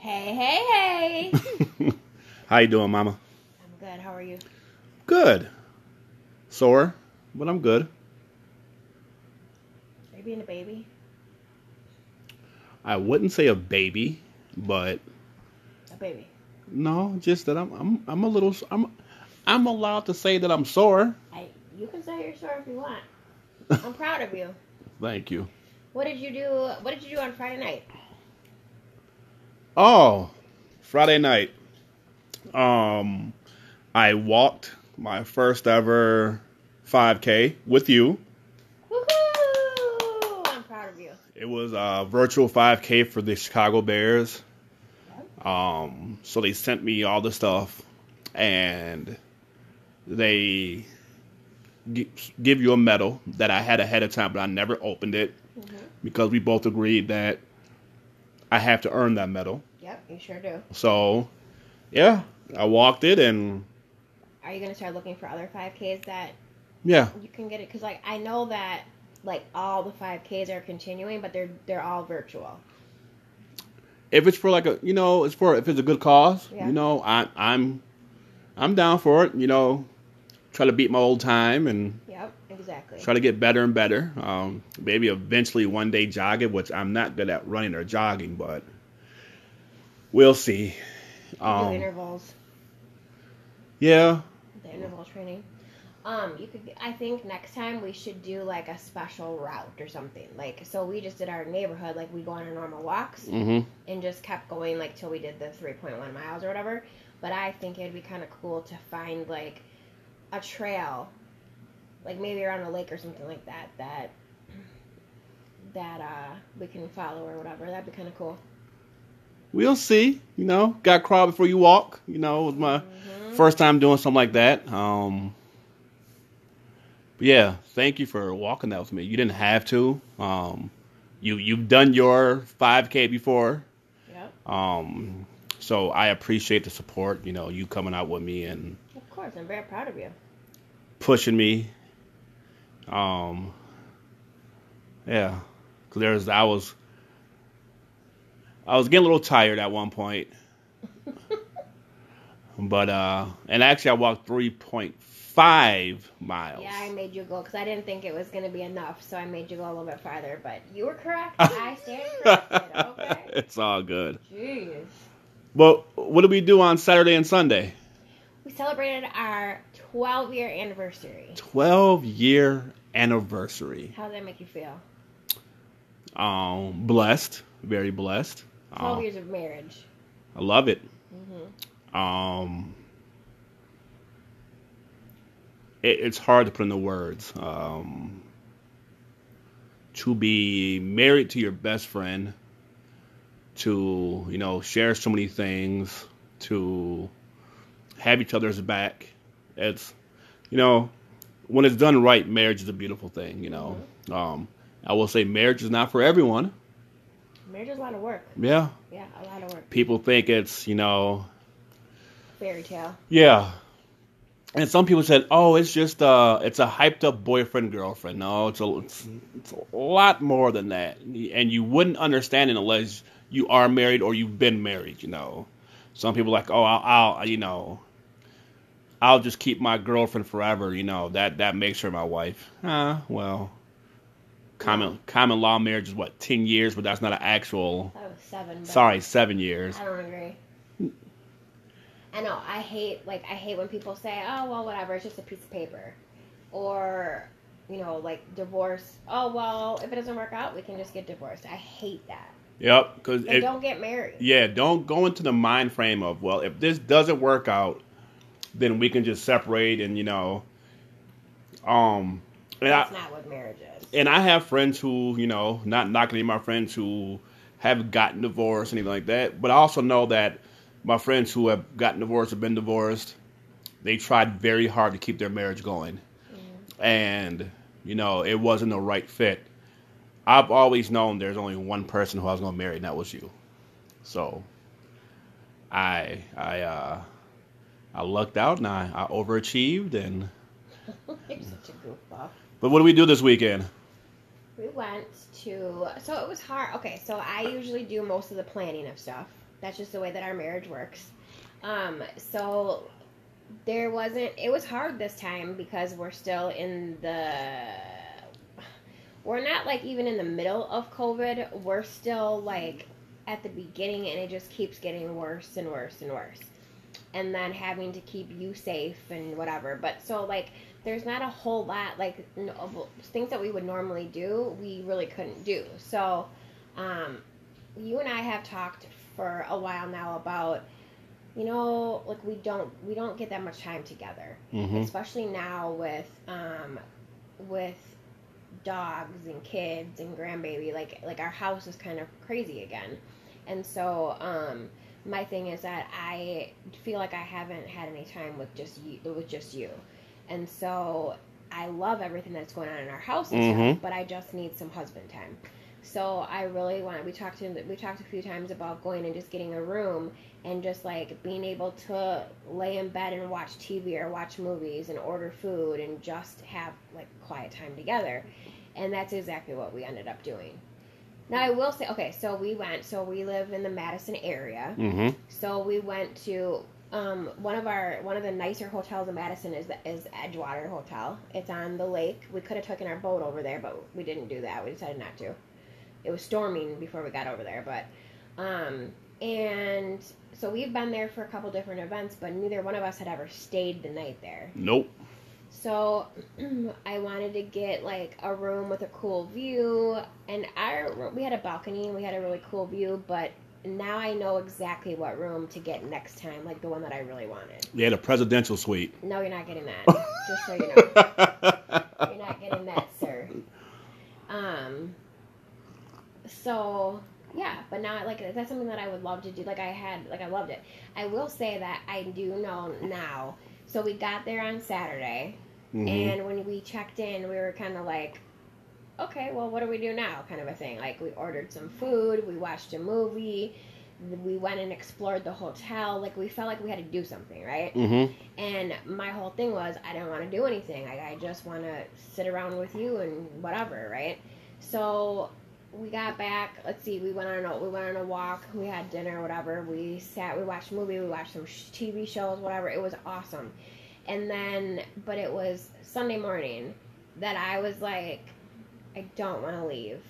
Hey, hey, hey. How you doing, Mama? I'm good. How are you? Good. Sore, but I'm good. Are you being a baby? I wouldn't say a baby, but A baby. no, just that I'm I'm I'm a little I'm I'm allowed to say that I'm sore. I. You can say you're sore if you want. I'm proud of you. Thank you. What did you do? What did you do on Friday night? Oh, Friday night. Um, I walked my first ever 5K with you. Woohoo! I'm proud of you. It was a virtual 5K for the Chicago Bears. Um, so they sent me all the stuff, and they gi- give you a medal that I had ahead of time, but I never opened it Mm-hmm. because we both agreed that I have to earn that medal. Yep, you sure do. So, yeah, I walked it, and Are you gonna start looking for other 5Ks that yeah, you can get it? Because like I know that like all the 5Ks are continuing, but they're they're all virtual. if it's for like a you know it's for if it's a good cause Yeah. you know I, i'm i'm down for it you know try to beat my old time and exactly. try to get better and better um, maybe eventually one day jog it which i'm not good at running or jogging but we'll see do um, intervals, yeah the interval training. Um, you could. I think next time we should do like a special route or something. Like, so we just did our neighborhood. Like, we go on our normal walks hmm and just kept going like till we did the 3.1 miles or whatever. But I think it'd be kind of cool to find like a trail, like maybe around a lake or something like that. That that uh we can follow or whatever. That'd be kind of cool. we'll see you know got crawl before you walk you know it was my Mhm. first time doing something like that um but yeah thank you for walking that with me you didn't have to um you you've done your 5k before Yep. um so i appreciate the support you know you coming out with me and Of course, I'm very proud of you. pushing me um yeah because there's i was i was getting a little tired at one point but uh and actually i walked 3.5 miles Yeah, I made you go because I didn't think it was going to be enough, so I made you go a little bit farther. But you were correct. I stand corrected. Okay. it's all good Jeez. but what did we do on saturday and sunday We celebrated our 12 year anniversary. 12 year anniversary. How does that make you feel? um blessed. Very blessed. 12 Um, years of marriage. i love it. Hmm um it, it's hard to put into words. Um to be married to your best friend to you know share so many things to have each other's back. It's you know when it's done right marriage is a beautiful thing you know um i will say marriage is not for everyone Marriage is a lot of work. yeah Yeah, a lot of work. people think it's you know Fairy tale. Yeah. And some people said, "Oh, it's just uh, it's a hyped up boyfriend girlfriend." No, it's a it's, it's a lot more than that, and you wouldn't understand it unless you are married or you've been married. You know, some people are like, "Oh, I'll, I'll you know, I'll just keep my girlfriend forever." You know, that that makes her my wife. Ah, well, common common law marriage is what ten years, but that's not an actual. Was seven. Sorry, seven years. I don't agree. I know. I hate like I hate when people say, "Oh well, whatever. It's just a piece of paper," or you know, like divorce. Oh well, if it doesn't work out, we can just get divorced. I hate that. Yep, because And don't get married. Yeah, don't go into the mind frame of, well, if this doesn't work out, then we can just separate and, you know, um and That's I not what marriage is. and I have friends who, you know, not knocking any of my friends who have gotten divorced, anything like that, but I also know that my friends who have gotten divorced have been divorced. They tried very hard to keep their marriage going. And, you know, it wasn't the right fit. I've always known there's only one person who I was going to marry, and that was you. So, I I uh, I lucked out and I, I overachieved. And You're such a goofball. but what do we do this weekend? We went to so it was hard. Okay, so I usually do most of the planning of stuff. That's just the way that our marriage works. Um, so there wasn't. It was hard this time because we're still in the. We're not like even in the middle of COVID. We're still like at the beginning, and it just keeps getting worse and worse and worse. And then having to keep you safe and whatever. But so like there's not a whole lot like no, things that we would normally do we really couldn't do. So um, you and i have talked for a while now about you know like we don't we don't get that much time together. Hmm especially now with um, with dogs and kids and grandbaby like like our house is kind of crazy again. And so um my thing is that i feel like i haven't had any time with just you with just you and so i love everything that's going on in our house and Mhm. stuff but i just need some husband time so i really want we talked to we talked a few times about going and just getting a room and just like being able to lay in bed and watch TV or watch movies and order food and just have like quiet time together. And that's exactly what we ended up doing. Now I will say, okay, so we went, so we live in the Madison area. hmm So we went to um, one of our one of the nicer hotels in Madison is the, is Edgewater Hotel. It's on the lake. We could have taken our boat over there, but we didn't do that. We decided not to. It was storming before we got over there, but um, and so we've been there for a couple different events, but neither one of us had ever stayed the night there. Nope. So I wanted to get like a room with a cool view, and our we had a balcony and we had a really cool view. But now I know exactly what room to get next time, like the one that I really wanted. They had a presidential suite. No, you're not getting that. just so you know, you're not getting that, sir. Um. So yeah, but now like that's something that I would love to do. Like I had, like I loved it. I will say that I do know now. So we got there on Saturday, Mhm. and when we checked in, we were kind of like, okay, well, what do we do now? Kind of a thing. Like, we ordered some food, we watched a movie, we went and explored the hotel. Like, we felt like we had to do something, right? Mhm. And my whole thing was, I didn't want to do anything. Like, I just want to sit around with you and whatever, right? So we got back. Let's see. We went on a we went on a walk. We had dinner, whatever. We sat. We watched a movie. We watched some sh- TV shows, whatever. It was awesome. And then, but it was Sunday morning that I was like, I don't want to leave.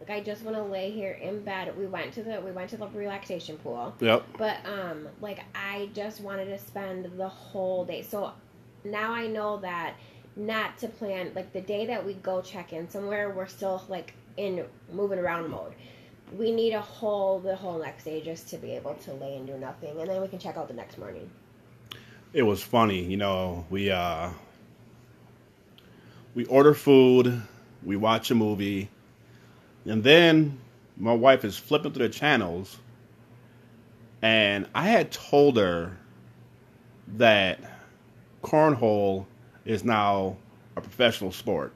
Like I just want to lay here in bed. We went to the we went to the relaxation pool. Yep. But um, like I just wanted to spend the whole day. So now I know that not to plan like the day that we go check in somewhere, we're still like in moving around mode. We need a whole the whole next day just to be able to lay and do nothing, and then we can check out the next morning. It was funny, you know. We uh, we order food, we watch a movie, and then my wife is flipping through the channels, and I had told her that cornhole is now a professional sport.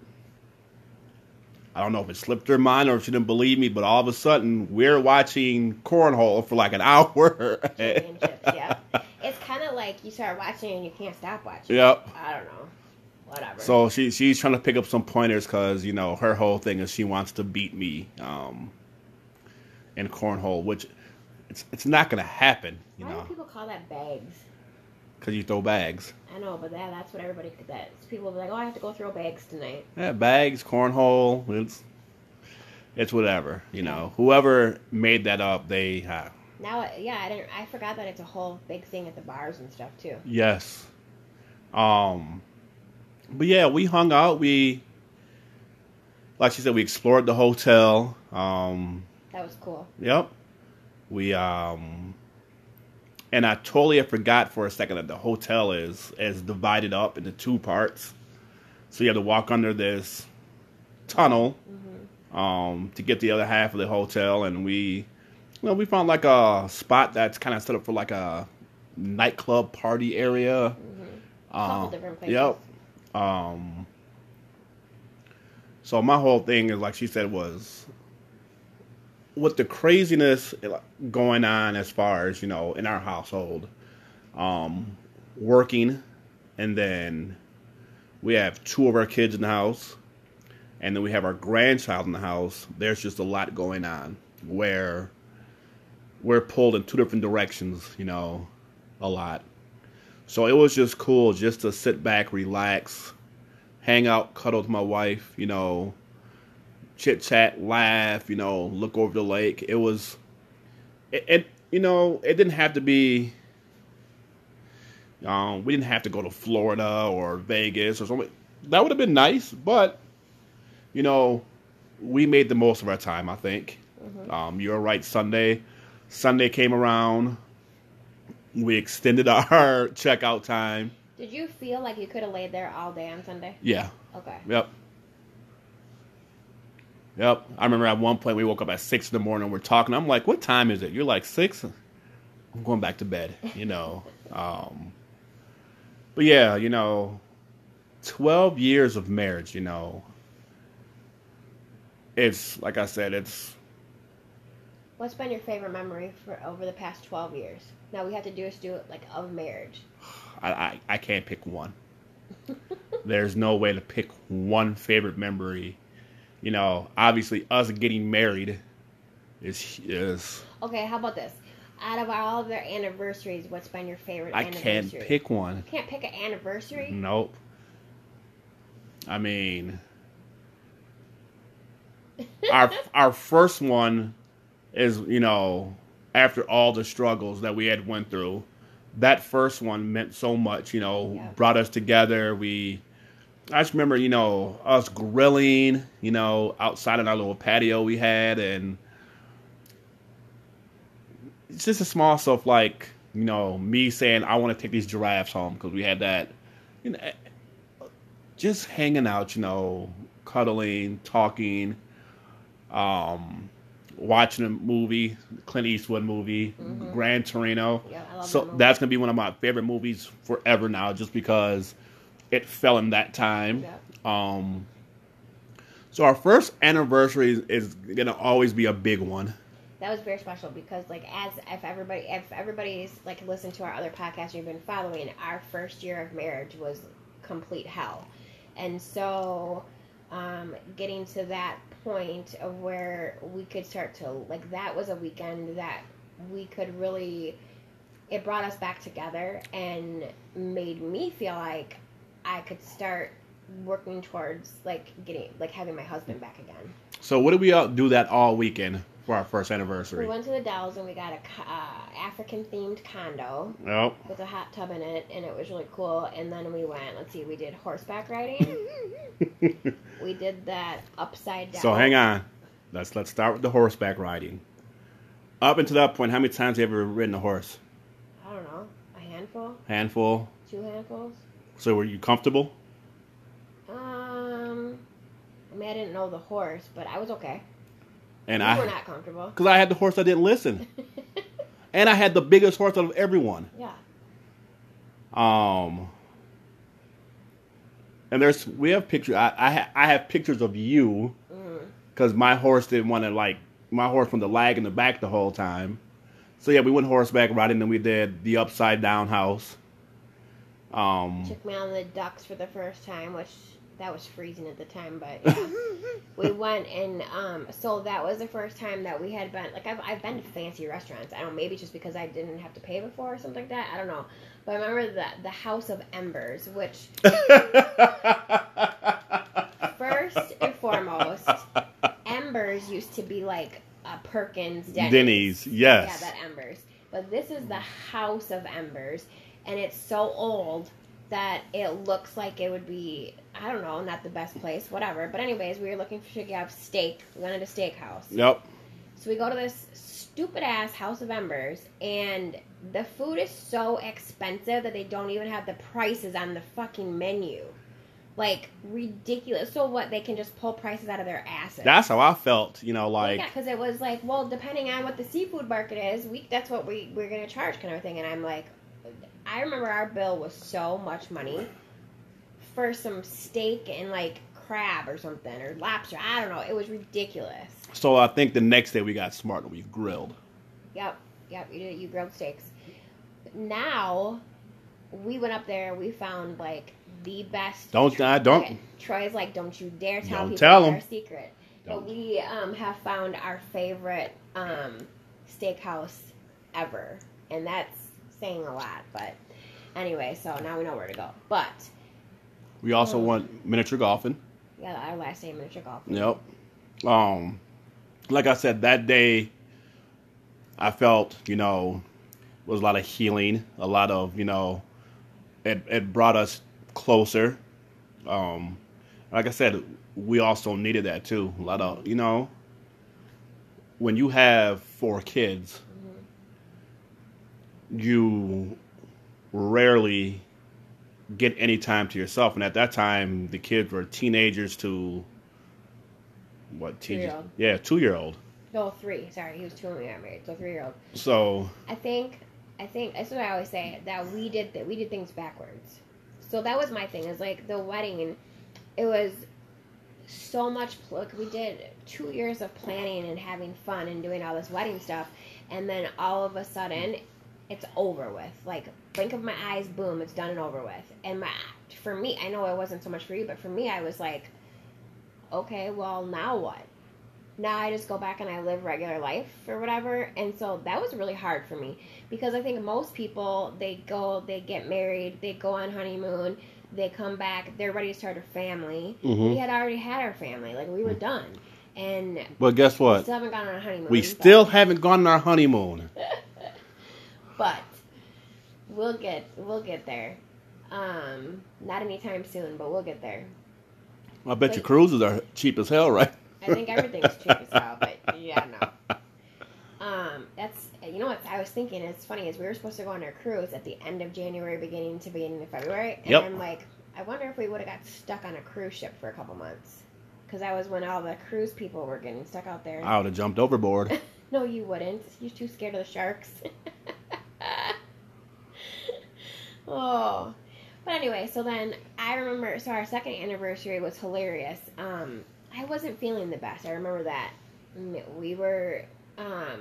I don't know if it slipped her mind or if she didn't believe me, but all of a sudden we're watching cornhole for like an hour. Championships, yeah. It's kind of like you start watching and you can't stop watching. Yep. I don't know. Whatever. So she she's trying to pick up some pointers because you know her whole thing is she wants to beat me um, in cornhole, which it's it's not gonna happen, you Why know, do people call that bags? Because you throw bags. I know, but that, that's what everybody that people be like, oh, I have to go throw bags tonight. Yeah, bags, cornhole, it's it's whatever, you know. Whoever made that up, they have Now, yeah, I didn't. I forgot that it's a whole big thing at the bars and stuff too. yes. Um, but yeah, we hung out. We like she said, we explored the hotel. Um, That was cool. Yep. We um and I totally forgot for a second that the hotel is is divided up into two parts. So you have to walk under this tunnel um to get the other half of the hotel and we you know, we found like a spot that's kind of set up for like a nightclub party area. Couple Um, different places. Yep. Um so my whole thing is like she said was with the craziness going on as far as you know in our household um working and then we have two of our kids in the house and then we have our grandchild in the house there's just a lot going on where we're pulled in two different directions, you know, a lot. So it was just cool just to sit back, relax, hang out, cuddle with my wife, you know, chit chat, laugh, you know, look over the lake. It was, it, it you know, it didn't have to be. Um, we didn't have to go to Florida or Vegas or something. That would have been nice, but you know, we made the most of our time. I think. Mm-hmm. Um, you're right. Sunday, Sunday came around. We extended our checkout time. Did you feel like you could have laid there all day on Sunday? Yeah. Okay. Yep. Yep. I remember at one point we woke up at six in the morning. We're talking. I'm like, "What time is it?" You're like six. I'm going back to bed. You know. um, but yeah, you know, twelve years of marriage. You know, it's like I said, it's. What's been your favorite memory for over the past twelve years? Now we have to do is do it like of marriage. I I, I can't pick one. There's no way to pick one favorite memory. You know, obviously us getting married is is. Okay, how about this? Out of all of their anniversaries, what's been your favorite? I can't pick one. You can't pick an anniversary. Nope. I mean, our our first one is you know after all the struggles that we had went through that first one meant so much you know yeah. brought us together we i just remember you know us grilling you know outside of our little patio we had and it's just a small stuff like you know me saying i want to take these giraffes home because we had that you know just hanging out you know cuddling talking um, watching a movie, Clint Eastwood movie, mm-hmm. Gran Torino. Yeah, so that that's gonna be one of my favorite movies forever now, just because it fell in that time. Yeah. Um, so our first anniversary is gonna always be a big one. That was very special because, like, as if everybody, if everybody's like listened to our other podcasts you've been following, our first year of marriage was complete hell, and so um, getting to that point of where we could start to like that was a weekend that we could really it brought us back together and made me feel like I could start working towards like getting like having my husband back again. So what did we all do that all weekend for our first anniversary? We went to the Dells and we got a uh, African themed condo. Yep. With a hot tub in it, and it was really cool. And then we went. Let's see, we did horseback riding. we did that upside down. So hang on. Let's let's start with the horseback riding. Up until that point, how many times have you ever ridden a horse? I don't know. A handful. Handful. Two handfuls. So were you comfortable? Um, I mean, I didn't know the horse, but I was okay. And we I were not comfortable because I had the horse I didn't listen, and I had the biggest horse out of everyone. Yeah. Um. And there's we have pictures. I I, ha, I have pictures of you because mm. my horse didn't want to like my horse wanted to lag in the back the whole time. So yeah, we went horseback riding, and we did the upside down house. Um, Took me on the ducks for the first time, which that was freezing at the time, but yeah. we went and um, so that was the first time that we had been like I've I've been to fancy restaurants. I don't know, maybe just because I didn't have to pay before or something like that. I don't know, but I remember the the House of Embers, which first and foremost, Embers used to be like a Perkins Denny's. Denny's, yes. Yeah, that Embers. But this is the House of Embers, and it's so old that it looks like it would be I don't know, not the best place, whatever. But anyways, we were looking for to have steak. We wanted a steakhouse. Yep. So we go to this stupid ass House of Embers, and the food is so expensive that they don't even have the prices on the fucking menu. Like ridiculous. So what? They can just pull prices out of their asses. That's how I felt. You know, like yeah, because it was like, well, depending on what the seafood market is, we that's what we we're gonna charge, kind of thing. And I'm like, I remember our bill was so much money for some steak and like crab or something or lobster. I don't know. It was ridiculous. So I think the next day we got smart and we grilled. Yep, yep. You did. You grilled steaks. Now we went up there. We found like the best. Don't I don't. Okay. Troy's like, don't you dare tell don't people tell our secret. Don't. But we um, have found our favorite um, steakhouse ever, and that's saying a lot. But anyway, so now we know where to go. But We also Oh. went miniature golfing. yeah, our last day miniature golf. Yep. Um, like I said, that day, I felt you know was a lot of healing, a lot of you know, it it brought us closer. Um, like I said, we also needed that too. A lot of you know, when you have four kids, you rarely get any time to yourself, and at that time, the kids were teenagers to what teenagers? Two-year-old. Yeah, two year old. No, three. Sorry, he was two when we got married, so three year old. So I think I think that's what I always say that we did that we did things backwards. So that was my thing. Is like the wedding, it was so much. Look, we did two years of planning and having fun and doing all this wedding stuff, and then all of a sudden, it's over with. Like blink of my eyes, boom, it's done and over with. And my for me, I know it wasn't so much for you, but for me, I was like, okay, well now what? now I just go back and I live regular life or whatever. And so that was really hard for me because I think most people they go, they get married, they go on honeymoon, they come back, they're ready to start a family. Mhm. We had already had our family, like we were done, and But guess we what? still haven't gone on a honeymoon. We but- still haven't gone on our honeymoon. but we'll get we'll get there. Um, not anytime soon, but we'll get there. I bet your cruises are cheap as hell, right? I think everything's cheap as hell, but yeah, no. Um, that's you know what I was thinking. It's funny is we were supposed to go on our cruise at the end of January, beginning to beginning of February, and Yep. I'm like, I wonder if we would have got stuck on a cruise ship for a couple months, because that was when all the cruise people were getting stuck out there. I would have jumped overboard. No, you wouldn't. You're too scared of the sharks. oh. But anyway, so then I remember, so our second anniversary was hilarious. Um, I wasn't feeling the best. I remember that. We were, um,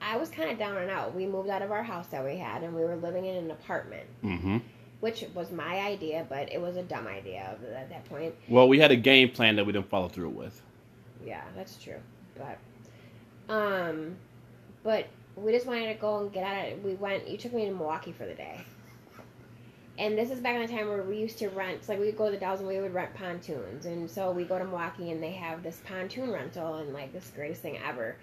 I was kind of down and out. We moved out of our house that we had and we were living in an apartment, hmm which was my idea, but it was a dumb idea at that point. Well, we had a game plan that we didn't follow through with. Yeah, that's true. But, um, but we just wanted to go and get out of it. We went. You took me to Milwaukee for the day, and this is back in the time where we used to rent. Like we would go to the Dells and we would rent pontoons, and so we go to Milwaukee and they have this pontoon rental and like this greatest thing ever.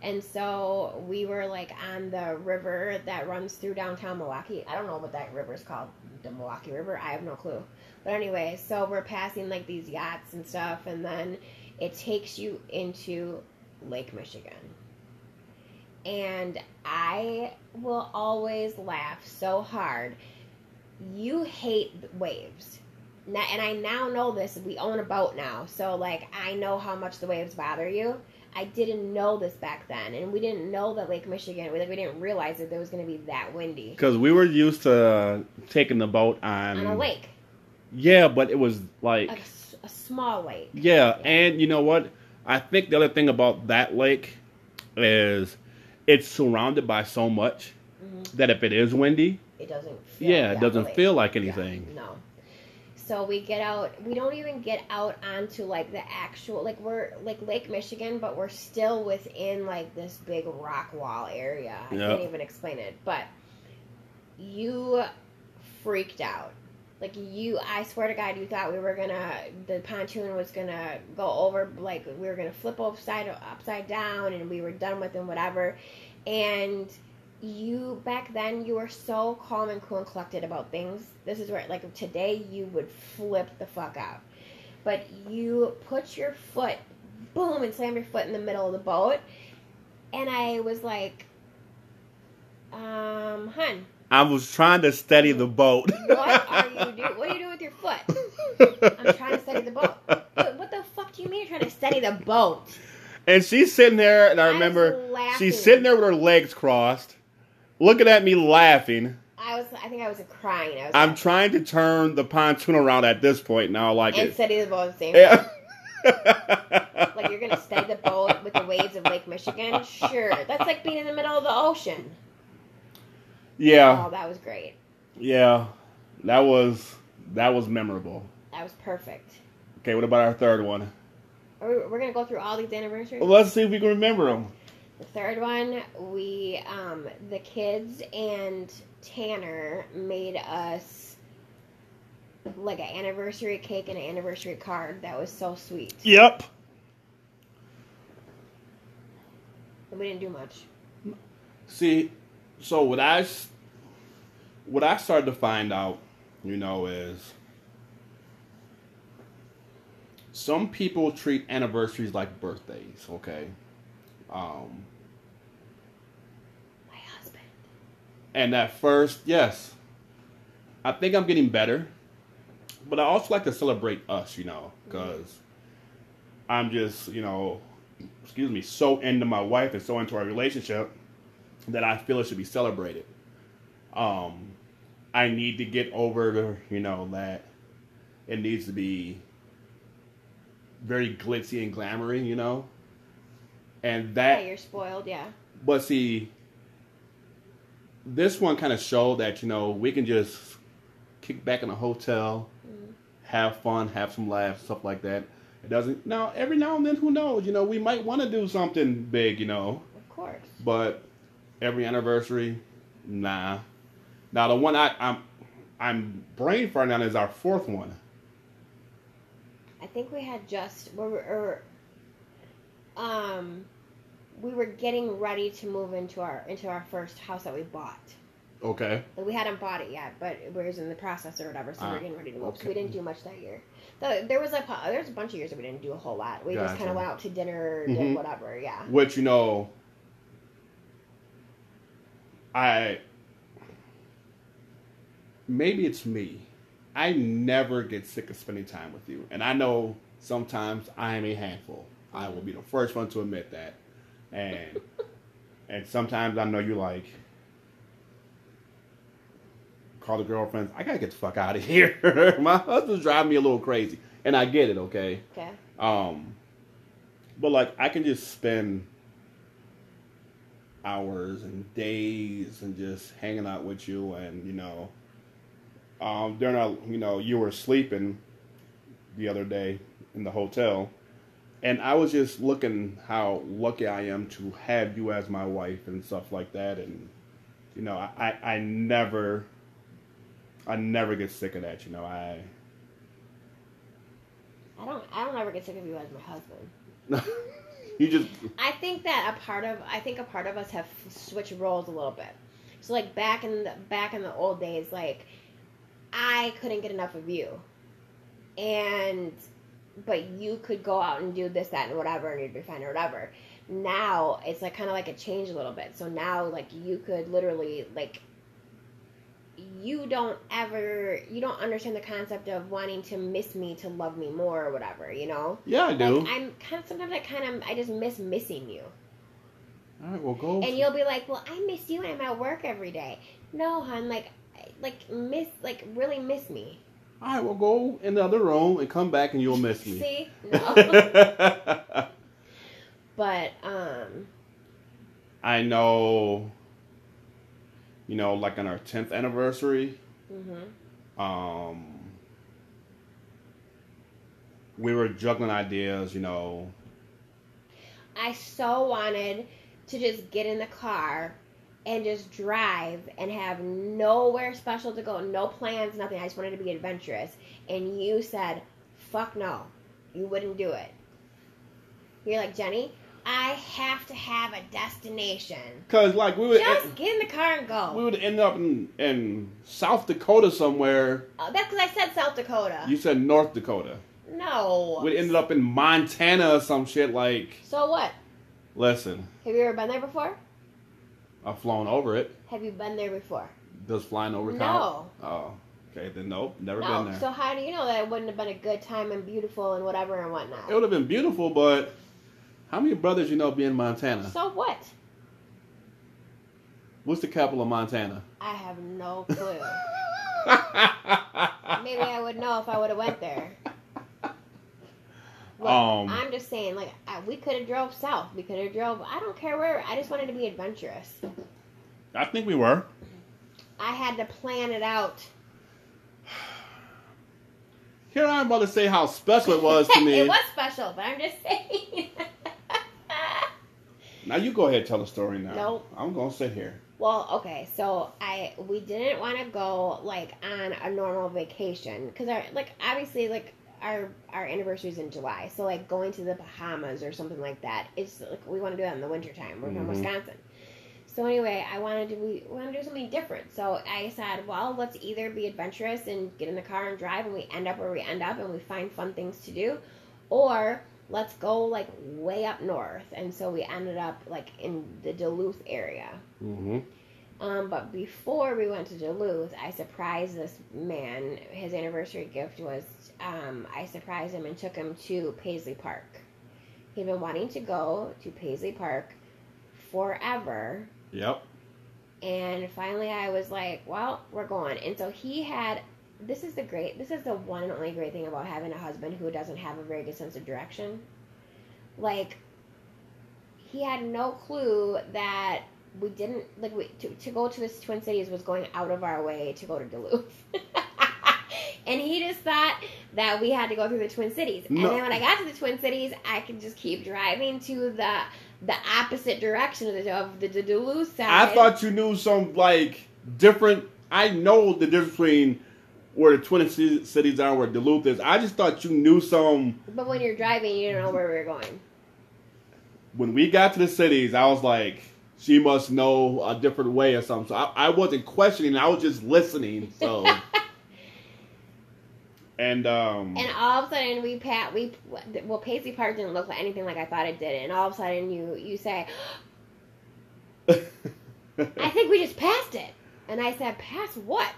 And so we were like on the river that runs through downtown Milwaukee. I don't know what that river is called, the Milwaukee River. I have no clue. But anyway, so we're passing like these yachts and stuff, and then it takes you into Lake Michigan. And I will always laugh so hard. You hate waves. Now, and I now know this. We own a boat now. So, like, I know how much the waves bother you. I didn't know this back then. And we didn't know that Lake Michigan, we, like, we didn't realize that there was going to be that windy Because we were used to taking the boat on. on a lake. Yeah, but it was like. a, a, small lake. Yeah, and you know what? I think the other thing about that lake is it's surrounded by so much Mhm. that if it is windy, It doesn't feel yeah, it doesn't way. feel like Yeah, anything. no. So we get out. We don't even get out onto like the actual like we're like Lake Michigan, but we're still within like this big rock wall area. I Yeah. can't even explain it, but you freaked out. Like you, I swear to God, you thought we were gonna the pontoon was gonna go over, like we were gonna flip upside upside down, and we were done with and whatever. And you back then you were so calm and cool and collected about things. This is where like today you would flip the fuck out. But you put your foot boom and slam your foot in the middle of the boat and I was like um hun, I was trying to steady the boat. what are you doing? What are you doing with your foot? I'm trying to steady the boat. What, what the fuck do you mean you're trying to steady the boat? and she's sitting there, and I was remember she's sitting there with her legs crossed, looking at me laughing. I was I think I was crying. I was I'm trying to turn the pontoon around at this point now, like and it. steady the boat at the same time. Yeah. Like you're gonna steady the boat with the waves of Lake Michigan? Sure. That's like being in the middle of the ocean. yeah, Oh, that was great. yeah, that was that was memorable. That was perfect. Okay, what about our third one? Are we, we're gonna go through all these anniversaries. Well, let's see if we can remember them. The third one, we um, the kids and Tanner made us like an anniversary cake and an anniversary card that was so sweet. Yep. And we didn't do much. See, so what I what I started to find out, you know, is some people treat anniversaries like birthdays. Okay. Um, My husband. and at first, yes, I think I'm getting better, but I also like to celebrate us, you know, because I'm just, you know, excuse me, so into my wife and so into our relationship that I feel it should be celebrated. Um, I need to get over, you know, that it needs to be very glitzy and glamoury, you know, and that Yeah, you're spoiled. Yeah. but see, this one kind of showed that you know we can just kick back in a hotel, mm-hmm. have fun, have some laughs, stuff like that. It doesn't. Now, every now and then, who knows? You know, we might want to do something big. You know, Of course. but every anniversary, nah. Now, the one I, I'm I'm brain farting on is our fourth one. I think we had just were, or, um, we were getting ready to move into our into our first house that we bought. Okay. Like, we hadn't bought it yet, but we was in the process or whatever, so we Ah, were getting ready to move. So we didn't do much that year. Though there was a there was a bunch of years that we didn't do a whole lot. We just kind of went out to dinner, Mhm. did whatever. Yeah. Which you know, I maybe it's me. I never get sick of spending time with you, and I know sometimes I am a handful. I will be the first one to admit that, and and sometimes I know you like call the girlfriends. I gotta get the fuck out of here. My husband's driving me a little crazy, and I get it. Okay. Okay. Um, but like I can just spend hours and days and just hanging out with you, and you know, um, during our, you know, you were sleeping the other day in the hotel, and I was just looking how lucky I am to have you as my wife and stuff like that, and you know, I I, I never. I never get sick of that, you know. I I don't I don't ever get sick of you as my husband. you just I think that a part of I think a part of us have switched roles a little bit. So like back in the back in the old days, like I couldn't get enough of you, and but you could go out and do this, that, and whatever, and you'd be fine or whatever. Now it's like kind of like a change a little bit. So now like you could literally like you don't ever you don't understand the concept of wanting to miss me to love me more or whatever, you know? yeah, I do. Like I'm kind of sometimes I kind of I just miss missing you. All right, well, go. And you'll be like, "Well, I miss you and I'm at work every day." No, hon, like like miss like really miss me. All right, well, go in the other room and come back, and you'll miss me. See? No. but um I know. You know, like on our tenth anniversary, mhm. um, we were juggling ideas. You know, I so wanted to just get in the car and just drive and have nowhere special to go, no plans, nothing. I just wanted to be adventurous. And you said, fuck no. You wouldn't do it. You're like, Jenny, I have to have a destination. because like we would Just get in the car and go. we would end up in in South Dakota somewhere. Oh, that's because I said South Dakota. You said North Dakota. no. We ended up in Montana or some shit. Like, So what? listen, Have you ever been there before? I've flown over it. Have you been there before? Does flying over count? No. Oh, okay. Then nope, never No. been there. So how do you know that it wouldn't have been a good time and beautiful and whatever and whatnot? It would have been beautiful, but how many brothers you know be in Montana? So what? What's the capital of Montana? I have no clue. Maybe I would know if I would have went there. Look, Um, I'm just saying, like I, we could have drove south. We could have drove. I don't care where. I just wanted to be adventurous. I think we were. I had to plan it out. Here I'm about to say how special it was to me. it was special, but I'm just saying. Now you go ahead and tell the story now. Nope. I'm gonna sit here. Well, okay, so I we didn't want to go like on a normal vacation because our like obviously like our our anniversary is in July, so like going to the Bahamas or something like that. It's like we want to do that in the wintertime. We're from Mhm. Wisconsin. So anyway, I wanted to we want to do something different. So I said, well, let's either be adventurous and get in the car and drive, and we end up where we end up, and we find fun things to do, or let's go like way up north. And so we ended up like in the Duluth area. Mm-hmm. Um, but before we went to Duluth, I surprised this man. His anniversary gift was um, I surprised him and took him to Paisley Park. He'd been wanting to go to Paisley Park forever. Yep. And finally, I was like, well, we're going. And so he had. This is the great. This is the one and only great thing about having a husband who doesn't have a very good sense of direction. Like, he had no clue that we didn't like we to, to go to the Twin Cities was going out of our way to go to Duluth. and he just thought that we had to go through the Twin Cities. And then when I got to the Twin Cities, I could just keep driving to the the opposite direction of the of the, the Duluth side. I thought you knew some like different. I know the difference between where the Twin Cities are, where Duluth is. I just thought you knew some. But when you're driving, you don't know where we're going. When we got to the cities, I was like, she must know a different way or something. So I, I wasn't questioning. I was just listening. So. and um. And all of a sudden, we pat we well Paisley Park didn't look like anything like I thought it did. And all of a sudden, you you say, I think we just passed it. And I said, pass what?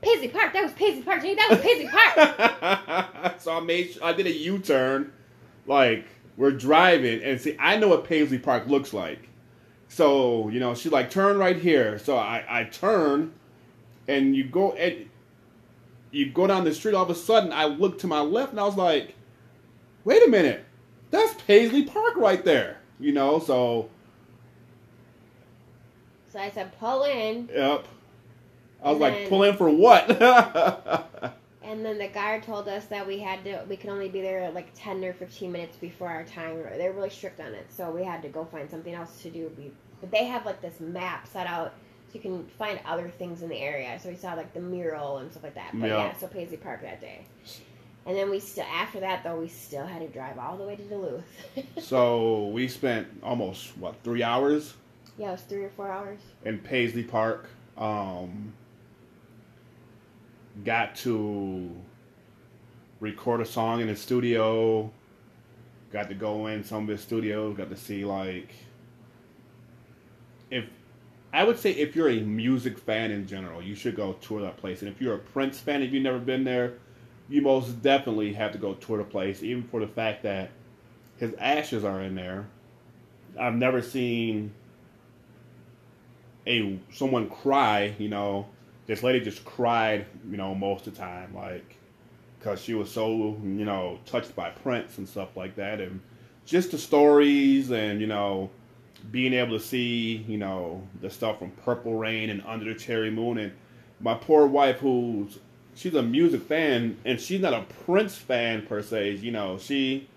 Paisley Park. That was Paisley Park. Jenny, that was Paisley Park. so I made I did a U turn, like we're driving, and see I know what Paisley Park looks like. So you know she's like turn right here. So I I turn, and you go and you go down the street. All of a sudden I look to my left, and I was like, wait a minute, that's Paisley Park right there. You know so So I said, pull in. yep. I was like, pull in for what? And then the guard told us that we had to, we could only be there like 10 or 15 minutes before our time. They're really strict on it. So we had to go find something else to do. But they have like this map set out so you can find other things in the area. So we saw like the mural and stuff like that. But Yeah. yeah, so Paisley Park that day. And then we still, after that though, we still had to drive all the way to Duluth. so we spent almost what three hours yeah, it was three or four hours. in Paisley Park. Um, got to record a song in the studio. Got to go in some of his studios. Got to see like if I would say if you're a music fan in general, you should go tour that place. And if you're a Prince fan, if you've never been there, you most definitely have to go tour the place, even for the fact that his ashes are in there. I've never seen a someone cry. You know, this lady just cried. You know, most of the time, like because she was so you know touched by Prince and stuff like that, and just the stories and you know being able to see you know the stuff from Purple Rain and Under the Cherry Moon, and my poor wife who's she's a music fan and she's not a Prince fan per se. You know, she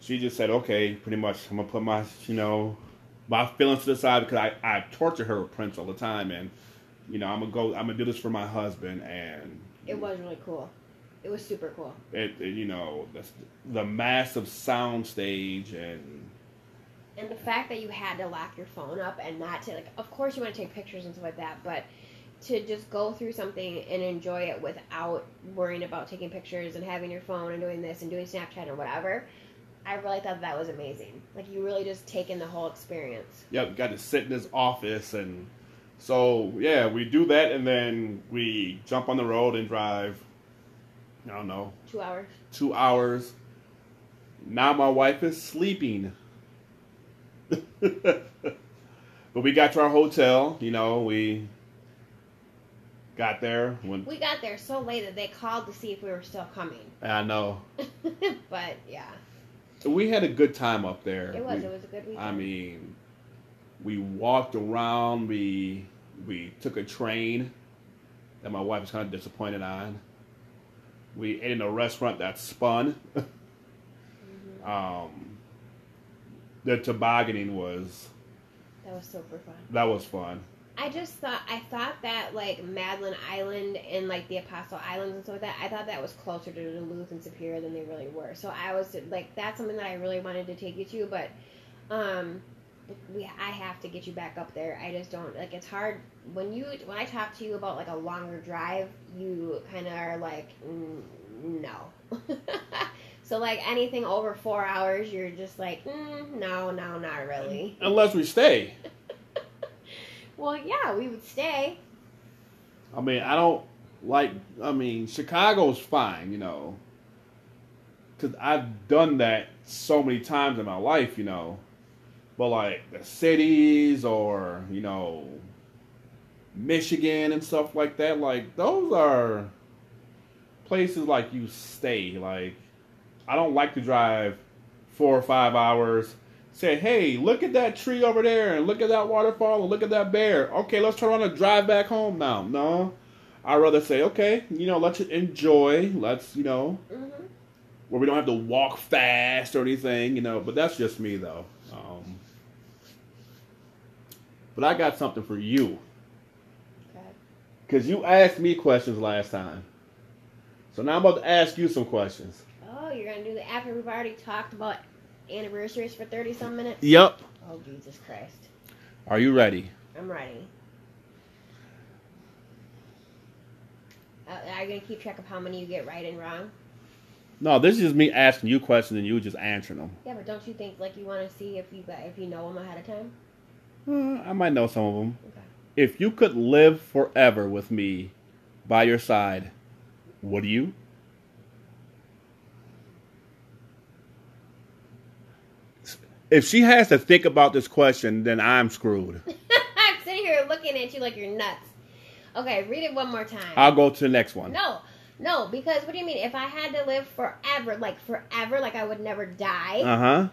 she just said, okay, pretty much, I'm gonna put my, you know, my feelings to the side because I, I torture her with Prince all the time, and you know, I'm gonna go, I'm gonna do this for my husband, and It was really cool. It was super cool. it, it, you know, the, the massive sound stage, and And the fact that you had to lock your phone up and not to like, of course you want to take pictures and stuff like that, but to just go through something and enjoy it without worrying about taking pictures and having your phone and doing this and doing Snapchat and whatever, I really thought that was amazing. Like you really just take in the whole experience. yep, got to sit in his office, and so yeah, we do that, and then we jump on the road and drive. I don't know, Two hours. two hours. Now my wife is sleeping. but we got to our hotel, you know, we got there when We got there so late that they called to see if we were still coming. I know. but yeah, We had a good time up there. it was. We- it was a good weekend. I mean, we walked around, we we took a train that my wife was kind of disappointed on. We ate in a restaurant that spun. Mhm. Um, the tobogganing was That was super fun. that was fun. I just thought I thought that like Madeline Island and like the Apostle Islands and stuff like that. I thought that was closer to Duluth and Superior than they really were. So I was like, that's something that I really wanted to take you to, but um, we I have to get you back up there. I just don't like. It's hard when you when I talk to you about like a longer drive. You kind of are like, mm, no. so like anything over four hours, you're just like, mm, no, no, not really. Unless we stay. Well, yeah, we would stay. I mean, I don't like. I mean, Chicago's fine, you know, because I've done that so many times in my life, you know. But like the cities or you know, Michigan and stuff like that, like those are places like you stay. Like, I don't like to drive four or five hours. Say, hey, look at that tree over there, and look at that waterfall, and look at that bear. Okay, let's turn around and drive back home now. No, I'd rather say, okay, you know, let's enjoy. Let's, you know, hmm where we don't have to walk fast or anything, you know. But that's just me, though. Um, but I got something for you Okay. because you asked me questions last time. So now I'm about to ask you some questions. Oh, you're gonna do the after we've already talked about anniversaries for thirty some minutes. Yep. Oh Jesus Christ! Are you ready? I'm ready. Uh, are you gonna keep track of how many you get right and wrong? No, this is just me asking you questions and you just answering them. Yeah, but don't you think like you want to see if you if you know them ahead of time? Uh, I might know some of them. Okay. If you could live forever with me by your side, would you? If she has to think about this question, then I'm screwed. I'm sitting here looking at you like you're nuts. Okay, read it one more time. I'll go to the next one. No, no, because what do you mean? If I had to live forever, like forever, like I would never die, Uh huh.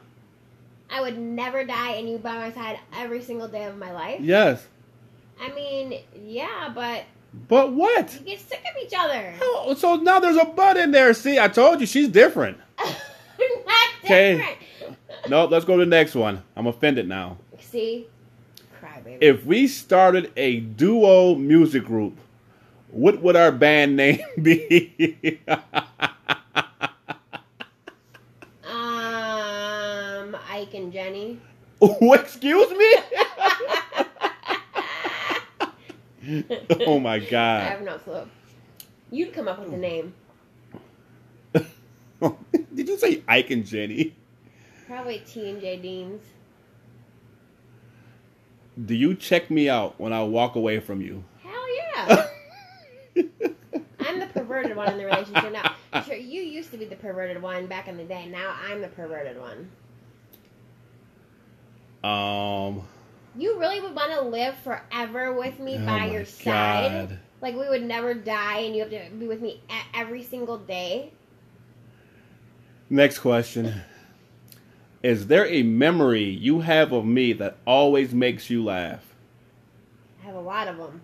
I would never die, and you by my side every single day of my life. Yes. I mean, yeah, but But what? you get sick of each other. Oh, so now there's a butt in there. See, I told you she's different. Not different. No, let's go to the next one. I'm offended now. See, cry baby. If we started a duo music group, what would our band name be? um, Ike and Jenny. Excuse me? oh my god. I have no clue. You'd come up with the name. Did you say Ike and Jenny? Probably T and J Deans. Do you check me out when I walk away from you? Hell yeah. I'm the perverted one in the relationship now. Sure, you used to be the perverted one back in the day. Now I'm the perverted one. um You really would want to live forever with me oh by your side? Like we would never die and you have to be with me every single day? Next question. Is there a memory you have of me that always makes you laugh? I have a lot of them.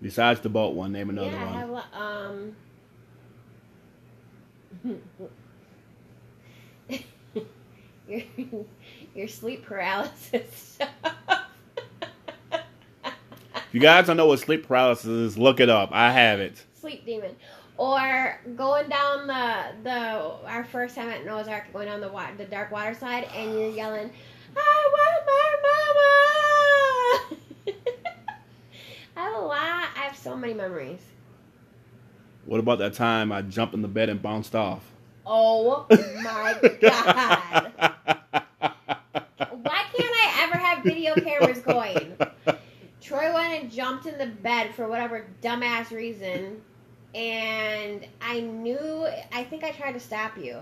Besides the boat one, name another yeah, I one. have a. Um. your, your sleep paralysis stuff. If you guys don't know what sleep paralysis is, look it up. I have it. sleep demon. Or going down the the our first time at Noah's Ark, going down the wa- the dark water slide, and you're yelling, "I want my mama!" I have a lot. I have so many memories. What about that time I jumped in the bed and bounced off? Oh my god! Why can't I ever have video cameras going? Troy went and jumped in the bed for whatever dumbass reason, and I knew. I think I tried to stop you,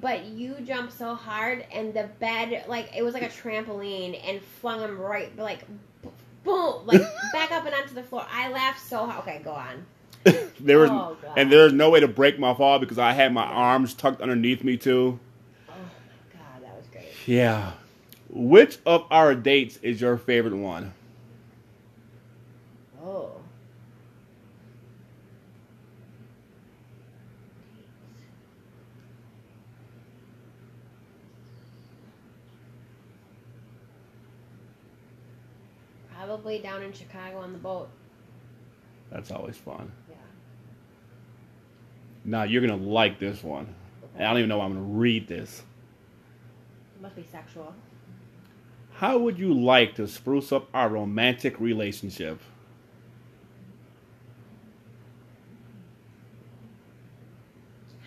but you jumped so hard, and the bed like it was like a trampoline, and flung him right like boom, like back up and onto the floor. I laughed so hard. Okay, go on. there was Oh, God. and there's no way to break my fall because I had my arms tucked underneath me too. Oh my god, that was great. Yeah. Which of our dates is your favorite one? Oh. Probably down in Chicago on the boat. That's always fun. Yeah. Now you're gonna like this one. I don't even know why I'm gonna read this. It must be sexual. How would you like to spruce up our romantic relationship?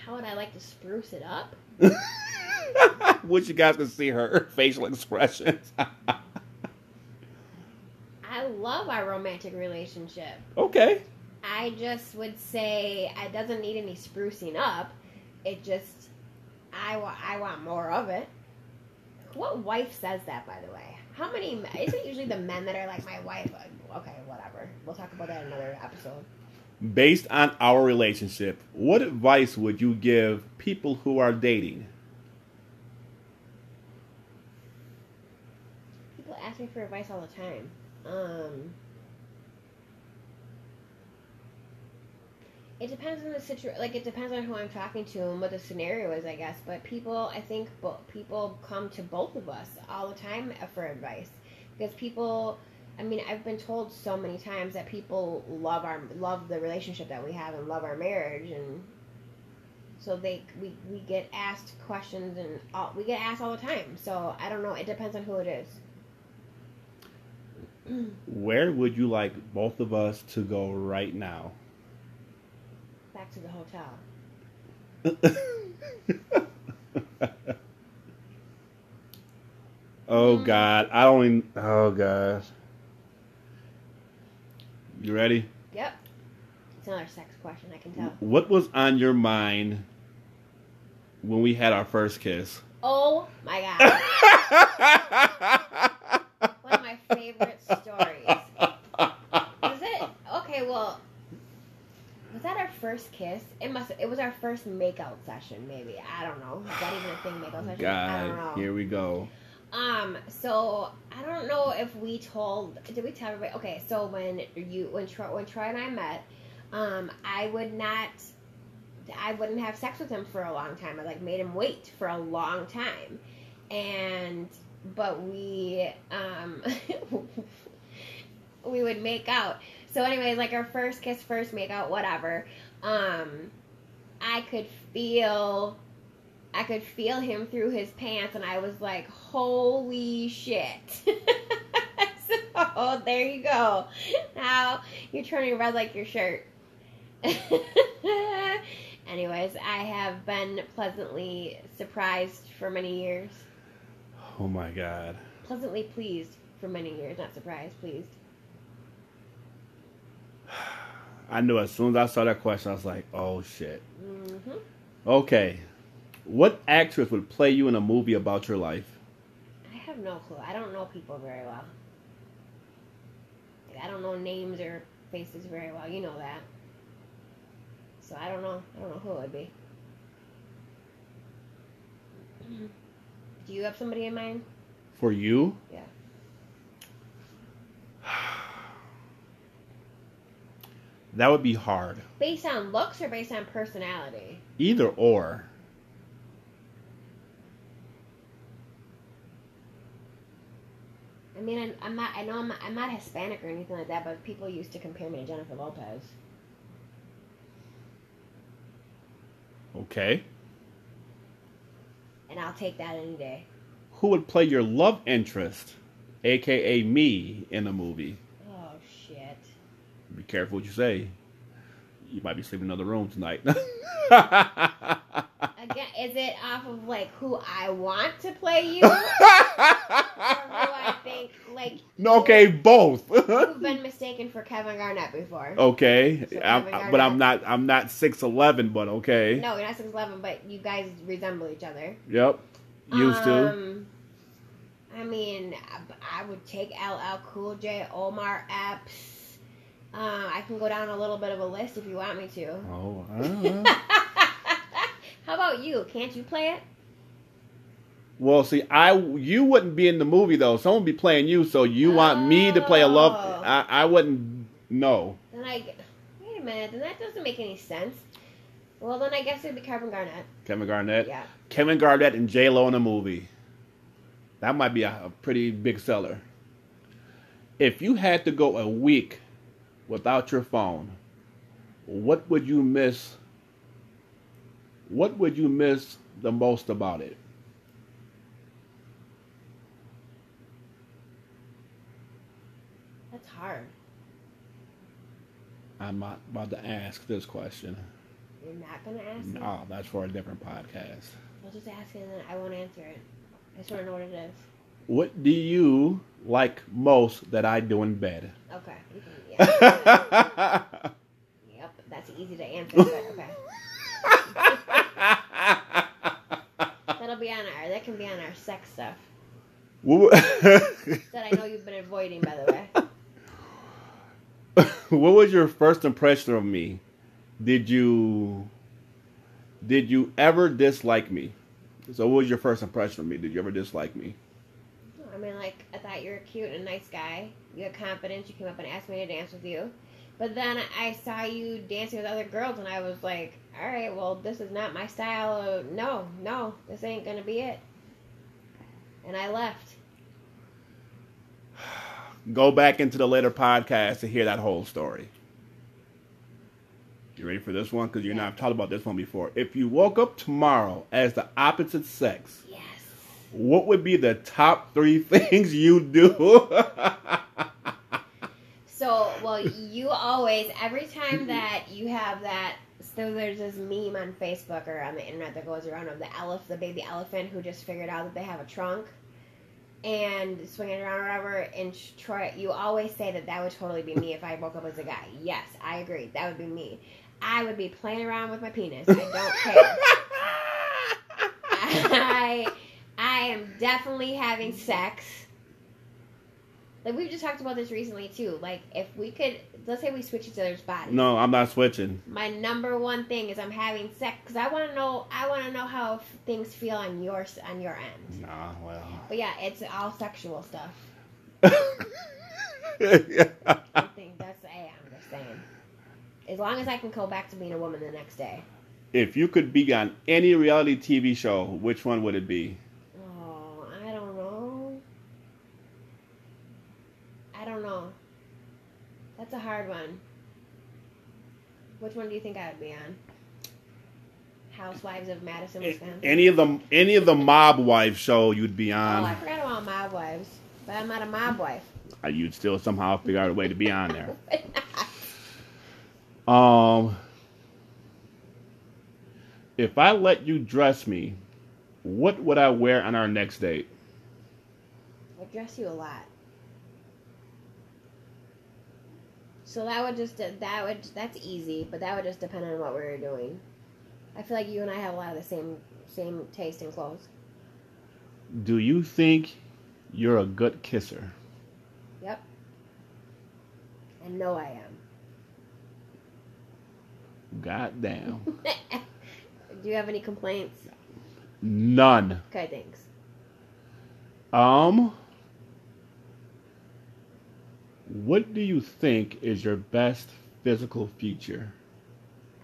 How would I like to spruce it up? Wish you guys could see her facial expressions. Love our romantic relationship. okay. I just would say it doesn't need any sprucing up. It just, I, wa- I want more of it. What wife says that, by the way? How many, is it usually the men that are like, my wife? Uh, okay, whatever. We'll talk about that in another episode. Based on our relationship, what advice would you give people who are dating? People ask me for advice all the time. Um, it depends on the situation. Like it depends on who I'm talking to and what the scenario is, I guess. But people, I think, bo- people come to both of us all the time for advice because people. I mean, I've been told so many times that people love our love the relationship that we have and love our marriage, and so they we, we get asked questions and all, we get asked all the time. So I don't know. It depends on who it is. Where would you like both of us to go right now? Back to the hotel. oh. God, I don't. Even, oh gosh. You ready? Yep. It's another sex question, I can tell. What was on your mind when we had our first kiss? Oh my god. One of my favorite stories. Was it? Okay, well. Was that our first kiss? It must. It was our first makeout session, maybe. I don't know. Is that even a thing, makeout session? I don't know. God, here we go. Um, so I don't know if we told did we tell everybody okay, so when you when Troy when Troy and I met, um, I would not I wouldn't have sex with him for a long time. I like made him wait for a long time. And but we um we would make out. So anyways, like our first kiss, first make out, whatever. Um I could feel I could feel him through his pants, and I was like, "Holy shit!" so there you go. Now you're turning red like your shirt. Anyways, I have been pleasantly surprised for many years. Oh my God. Pleasantly pleased for many years, not surprised, pleased. I knew as soon as I saw that question, I was like, oh shit. hmm Okay. What actress would play you in a movie about your life? I have no clue. I don't know people very well. Like, I don't know names or faces very well. You know that. So I don't know. I don't know who it would be. Do you have somebody in mind? For you? Yeah. That would be hard. Based on looks or based on personality? Either or. I mean, I'm, I'm not. I know I'm not, I'm not Hispanic or anything like that, but people used to compare me to Jennifer Lopez. Okay. And I'll take that any day. Who would play your love interest, aka me, in a movie? Oh shit. Be careful what you say. You might be sleeping in another room tonight. Is it off of like who I want to play you, or who I think like no, okay, both. who've been mistaken for Kevin Garnett before? okay, So I'm- Kevin but I'm not. I'm not six eleven, but okay. No, you're not six eleven, but you guys resemble each other. Yep. Used to. Um, I mean, I, I would take LL Cool J, Omar Epps. Uh, I can go down a little bit of a list if you want me to. Oh. I don't know. How about you? Can't you play it? well, see, I you wouldn't be in the movie though. Someone would be playing you, so you want me to play a love? Oh. I, I wouldn't. No. Then I wait a minute. Then that doesn't make any sense. Well, then I guess it'd be Kevin Garnett. Kevin Garnett. Yeah. Kevin Garnett and J Lo in a movie. That might be a, a pretty big seller. If you had to go a week without your phone, what would you miss? What would you miss the most about it? That's hard. I'm not about to ask this question. You're not gonna ask it. No, that's for a different podcast. I'll just ask it and then I won't answer it. I just want to know what it is. What do you like most that I do in bed? Okay. Yeah. yep. That's easy to answer. But okay. That'll be on our. That can be on our sex stuff what that I know you've been avoiding, by the way. what was your first impression of me? Did you did you ever dislike me? So what was your first impression of me? Did you ever dislike me? I mean, like I thought you were cute and a nice guy. You had confidence. You came up and asked me to dance with you. But then I saw you dancing with other girls, and I was like, "All right, well, this is not my style. Of, no, no, this ain't gonna be it." And I left. Go back into the later podcast to hear that whole story. You ready for this one? Because you and I have talked about this one before. If you woke up tomorrow as the opposite sex, Yes. what would be the top three things you do? So, well, you always, every time that you have that, so there's this meme on Facebook or on the internet that goes around of the elef, the baby elephant who just figured out that they have a trunk and swinging around or whatever. And Troy, you always say that that would totally be me if I woke up as a guy. Yes, I agree. That would be me. I would be playing around with my penis. I don't care. I, I am definitely having sex. Like we've just talked about this recently too. Like if we could, let's say we switch each other's bodies. no, I'm not switching. My number one thing is I'm having sex because I want to know. I want to know how f- things feel on your on your end. Nah, well. But yeah, it's all sexual stuff. I think that's. Hey, I'm just saying. As long as I can go back to being a woman the next day. if you could be on any reality TV show, which one would it be? Oh, I don't know. I don't know. That's a hard one. Which one do you think I would be on? Housewives of Madison, Wisconsin. Any of the any of the mob wife show you'd be on. oh, I forgot about mob wives, but I'm not a mob wife. uh, you'd still somehow figure out a way to be on there. Um, if I let you dress me, what would I wear on our next date? I dress you a lot. So that would just that would that's easy, but that would just depend on what we were doing. I feel like you and I have a lot of the same same taste in clothes. Do you think you're a good kisser? Yep. I know I am. God damn. Do you have any complaints? None. Okay, thanks. Um, what do you think is your best physical feature?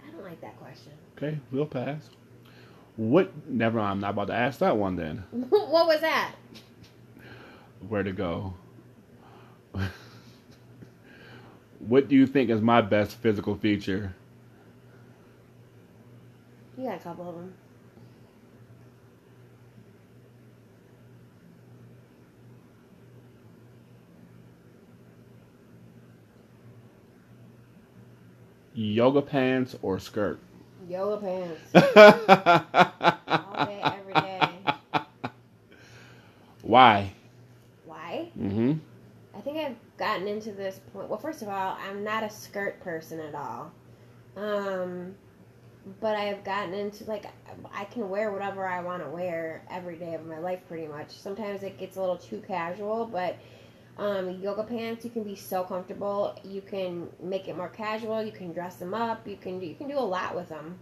I don't like that question. Okay, we'll pass. What? Never. I'm not about to ask that one. Then what was that? where to go? what do you think is my best physical feature? You got a couple of them. Yoga pants or skirt? Yoga pants. All day, every day. Why? Why? Mm-hmm. I think I've gotten into this point. Well, first of all, I'm not a skirt person at all. Um, but I have gotten into like I can wear whatever I want to wear every day of my life, pretty much. Sometimes it gets a little too casual, but um, yoga pants you can be so comfortable. You can make it more casual. You can dress them up. You can you can do a lot with them.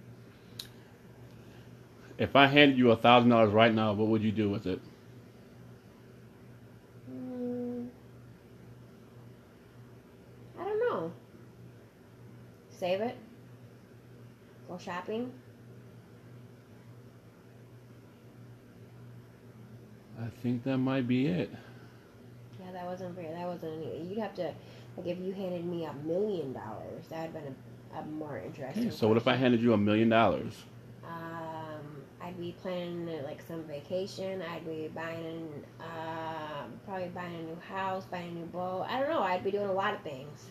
If I handed you a thousand dollars right now, what would you do with it? Mm, I don't know. Save it. Go shopping. I think that might be it. That wasn't fair. That wasn't any. You'd have to like if you handed me a million dollars, that would have been a, a more interesting. So what if I handed you a million dollars? Um, I'd be planning like some vacation. I'd be buying, uh, probably buying a new house, buying a new boat. I don't know. I'd be doing a lot of things.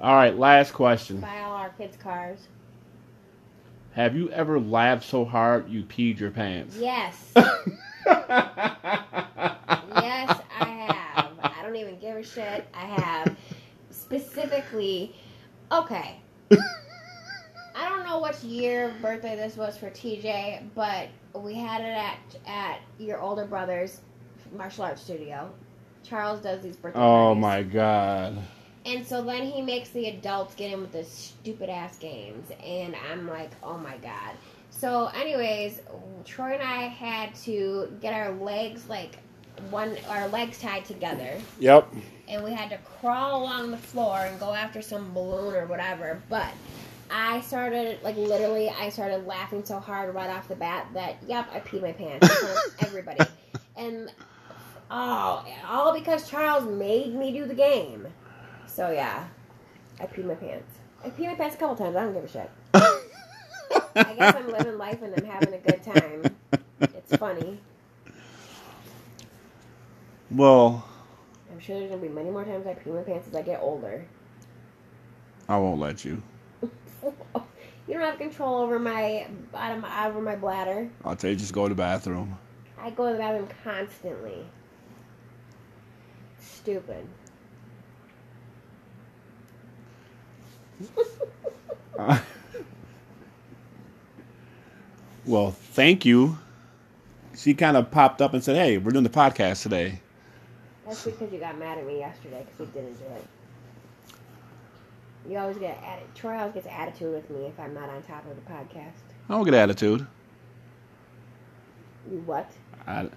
All right, last question. Buy all our kids' cars. Have you ever laughed so hard you peed your pants? Yes. yes, I have. I don't even give a shit. I have. Specifically, okay. I don't know which year birthday this was for TJ, but we had it at at your older brother's martial arts studio. Charles does these birthday oh parties. my god. And so then he makes the adults get in with the stupid ass games, and I'm like, oh my god. So, anyways, Troy and I had to get our legs like one, our legs tied together, Yep. and we had to crawl along the floor and go after some balloon or whatever. But I started, like, literally, I started laughing so hard right off the bat that, yep, I peed my pants in front of everybody. And, oh, all because Charles made me do the game. So, yeah, I peed my pants. I peed my pants a couple times. I don't give a shit. I guess I'm living life and I'm having a good time. It's funny. Well, I'm sure there's gonna be many more times I pee my pants as I get older. I won't let you. You don't have control over my bottom over my bladder. I'll tell you, just go to the bathroom. I go to the bathroom constantly. Stupid. Uh, well, thank you. She kind of popped up and said, "Hey, we're doing the podcast today." That's because you got mad at me yesterday because we didn't do it. You always get atti- Troy always gets attitude with me if I'm not on top of the podcast. I don't get attitude. You what? I,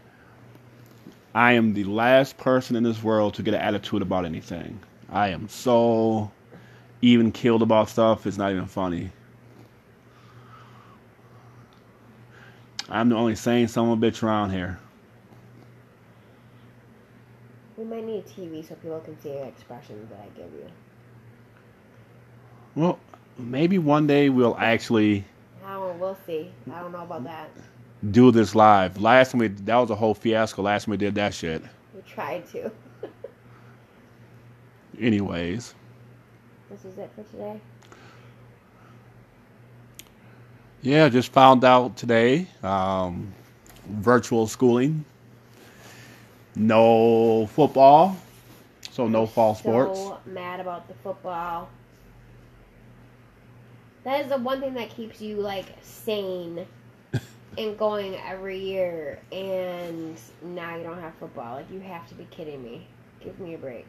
I am the last person in this world to get an attitude about anything. I am so even killed about stuff. It's not even funny. I'm the only sane son of a bitch around here. We might need a TV so people can see the expressions that I give you. Well, maybe one day we'll actually Oh, we'll see. I don't know about that. do this live. Last time we that was a whole fiasco. Last time we did that shit. We tried to. Anyways, This is it for today. Yeah, just found out today. Um, virtual schooling. No football, so no fall sports. So mad about the football. That is the one thing that keeps you like sane and going every year. And now you don't have football. Like you have to be kidding me. Give me a break.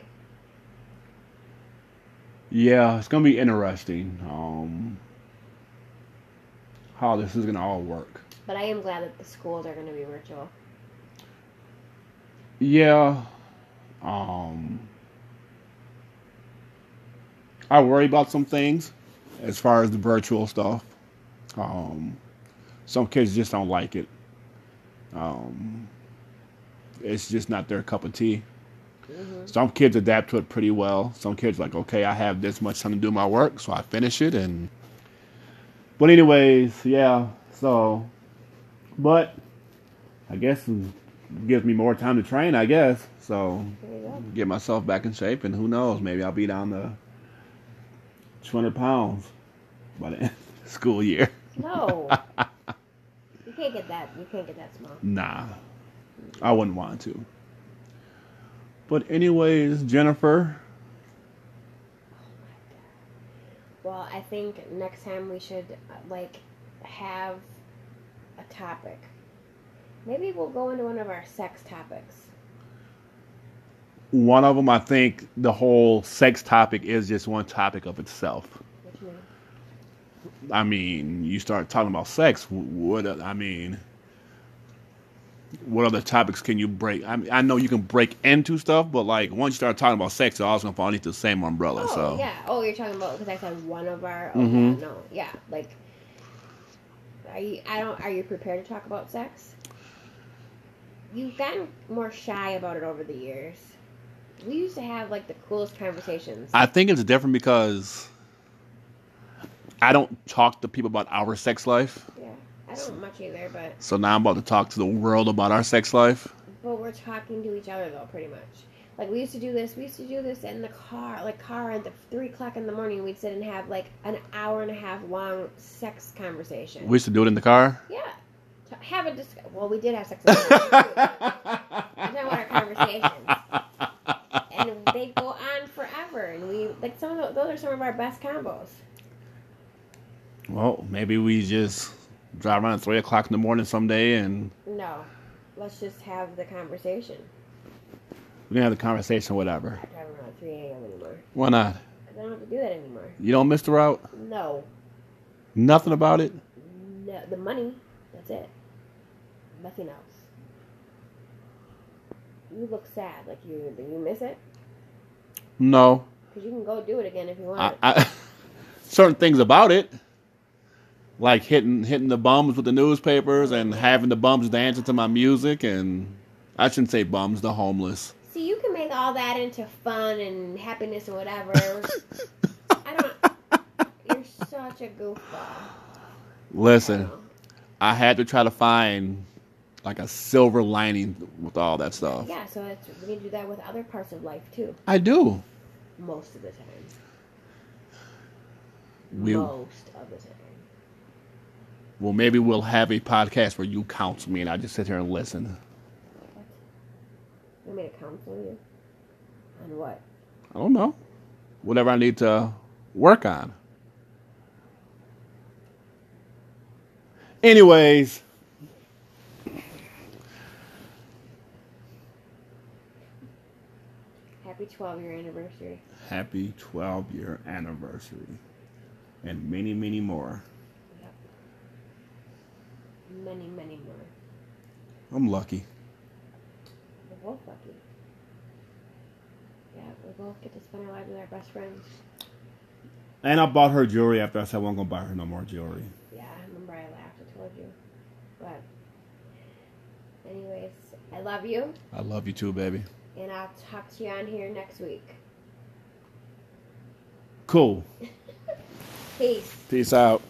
Yeah, it's gonna be interesting. Um, how this is gonna all work. But I am glad that the schools are going to be virtual. Yeah. Um I worry about some things as far as the virtual stuff. Um some kids just don't like it. Um it's just not their cup of tea. hmm Some kids adapt to it pretty well. Some kids like, okay, I have this much time to do my work, so I finish it and but anyways, yeah, so but I guess it gives me more time to train, I guess. So There you go. get myself back in shape, and who knows, maybe I'll be down to 200 pounds by the end of the school year. No. you can't get that. You can't get that small. Nah, I wouldn't want to. But anyways, Jennifer, Well, I think next time we should like have a topic. Maybe we'll go into one of our sex topics. one of them, I think the whole sex topic is just one topic of itself. I mean, you start talking about sex, what, I mean, what other topics can you break? I mean, I know you can break into stuff, but like once you start talking about sex, it's all going to fall underneath the same umbrella. Oh so yeah. Oh, you're talking about because I said one of our. Oh Mhm. yeah, no, yeah. Like, are you? I don't. Are you prepared to talk about sex? you've gotten more shy about it over the years. We used to have like the coolest conversations. I think it's different because I don't talk to people about our sex life. I don't much either, but So now I'm about to talk to the world about our sex life. but we're talking to each other though, pretty much. Like we used to do this. We used to do this in the car, like car at the three o'clock in the morning. We'd sit and have like an hour and a half long sex conversation. We used to do it in the car. yeah, to have a discuss. Well, we did have sex. In the car, too. I'm talking about our conversations. and they go on forever. And we like some of the, those are some of our best combos. Well, maybe we just drive around at three o'clock in the morning someday and No, let's just have the conversation. we can have the conversation, whatever. I'm driving around at 3 a.m. anymore. Why not? 'Cause I don't have to do that anymore. You don't miss the route? No, Nothing about it? no, the money. That's it. Nothing else. You look sad, like you you miss it, No. because you can go do it again if you want. I, I, certain things about it, like hitting hitting the bums with the newspapers and having the bums dancing to my music, and I shouldn't say bums, the homeless. See, you can make all that into fun and happiness and whatever. I don't. You're such a goofball. Listen, I had to try to find like a silver lining with all that stuff. Yeah, so it's, we do that with other parts of life too. I do. Most of the time. We Most of the time. Well, maybe we'll have a podcast where you counsel me and I just sit here and listen. You to counsel you? On what? I don't know, whatever I need to work on. Anyways, Happy 12 year anniversary. happy 12 year anniversary, and many, many more. Many, many more. I'm lucky. We're both lucky. Yeah, we both get to spend our lives with our best friends. And I bought her jewelry after I said I wasn't gonna buy her no more jewelry. Yeah, I remember I laughed. I told you. But, anyways, I love you, I love you too, baby. and I'll talk to you on here next week. Cool. Peace. Peace out.